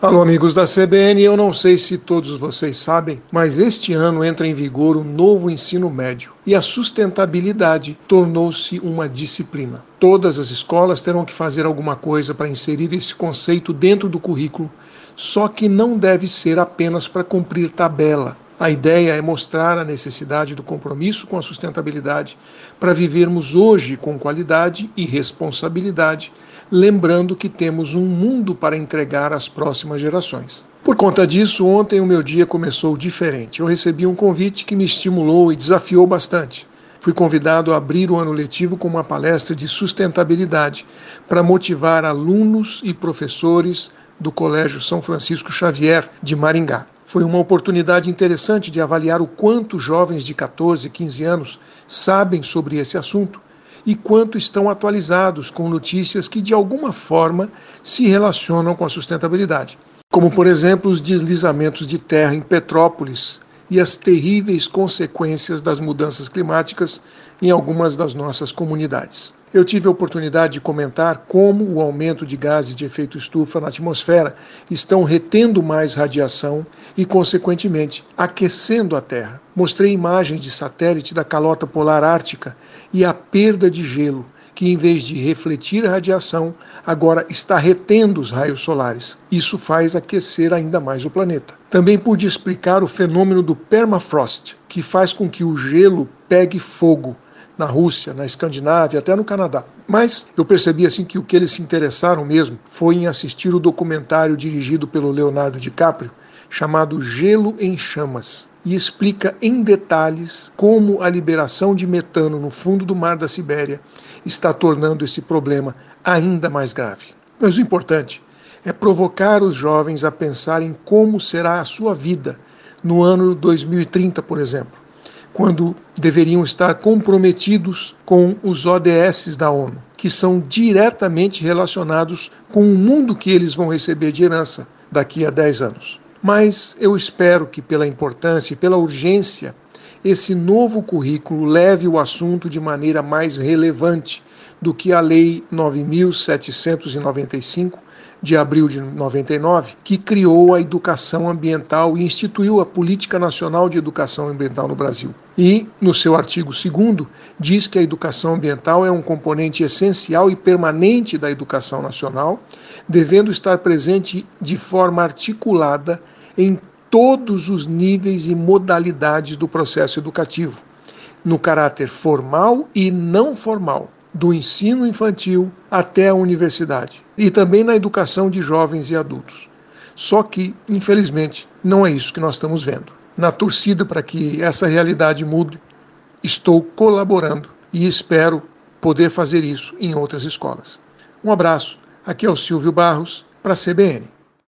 Alô, amigos da CBN, eu não sei se todos vocês sabem, mas este ano entra em vigor o novo ensino médio e a sustentabilidade tornou-se uma disciplina. Todas as escolas terão que fazer alguma coisa para inserir esse conceito dentro do currículo, só que não deve ser apenas para cumprir tabela. A ideia é mostrar a necessidade do compromisso com a sustentabilidade para vivermos hoje com qualidade e responsabilidade lembrando que temos um mundo para entregar às próximas gerações. Por conta disso, ontem o meu dia começou diferente. Eu recebi um convite que me estimulou e desafiou bastante. Fui convidado a abrir o ano letivo com uma palestra de sustentabilidade para motivar alunos e professores do Colégio São Francisco Xavier de Maringá. Foi uma oportunidade interessante de avaliar o quanto jovens de 14, 15 anos sabem sobre esse assunto e quanto estão atualizados com notícias que de alguma forma se relacionam com a sustentabilidade, como por exemplo os deslizamentos de terra em Petrópolis e as terríveis consequências das mudanças climáticas em algumas das nossas comunidades. Eu tive a oportunidade de comentar como o aumento de gases de efeito estufa na atmosfera estão retendo mais radiação e, consequentemente, aquecendo a Terra. Mostrei imagens de satélite da calota polar ártica e a perda de gelo, que em vez de refletir a radiação, agora está retendo os raios solares. Isso faz aquecer ainda mais o planeta. Também pude explicar o fenômeno do permafrost, que faz com que o gelo pegue fogo na Rússia, na Escandinávia, até no Canadá. Mas eu percebi assim que o que eles se interessaram mesmo foi em assistir o documentário dirigido pelo Leonardo DiCaprio, chamado Gelo em Chamas, e explica em detalhes como a liberação de metano no fundo do mar da Sibéria está tornando esse problema ainda mais grave. Mas o importante é provocar os jovens a pensar em como será a sua vida no ano 2030, por exemplo quando deveriam estar comprometidos com os ODS da ONU, que são diretamente relacionados com o mundo que eles vão receber de herança daqui a 10 anos. Mas eu espero que, pela importância e pela urgência, esse novo currículo leve o assunto de maneira mais relevante do que a Lei 9795 de abril de 99, que criou a educação ambiental e instituiu a Política Nacional de Educação Ambiental no Brasil. E, no seu artigo 2, diz que a educação ambiental é um componente essencial e permanente da educação nacional, devendo estar presente de forma articulada em todos os níveis e modalidades do processo educativo, no caráter formal e não formal do ensino infantil até a universidade e também na educação de jovens e adultos. Só que, infelizmente, não é isso que nós estamos vendo. Na torcida para que essa realidade mude, estou colaborando e espero poder fazer isso em outras escolas. Um abraço. Aqui é o Silvio Barros para a CBN.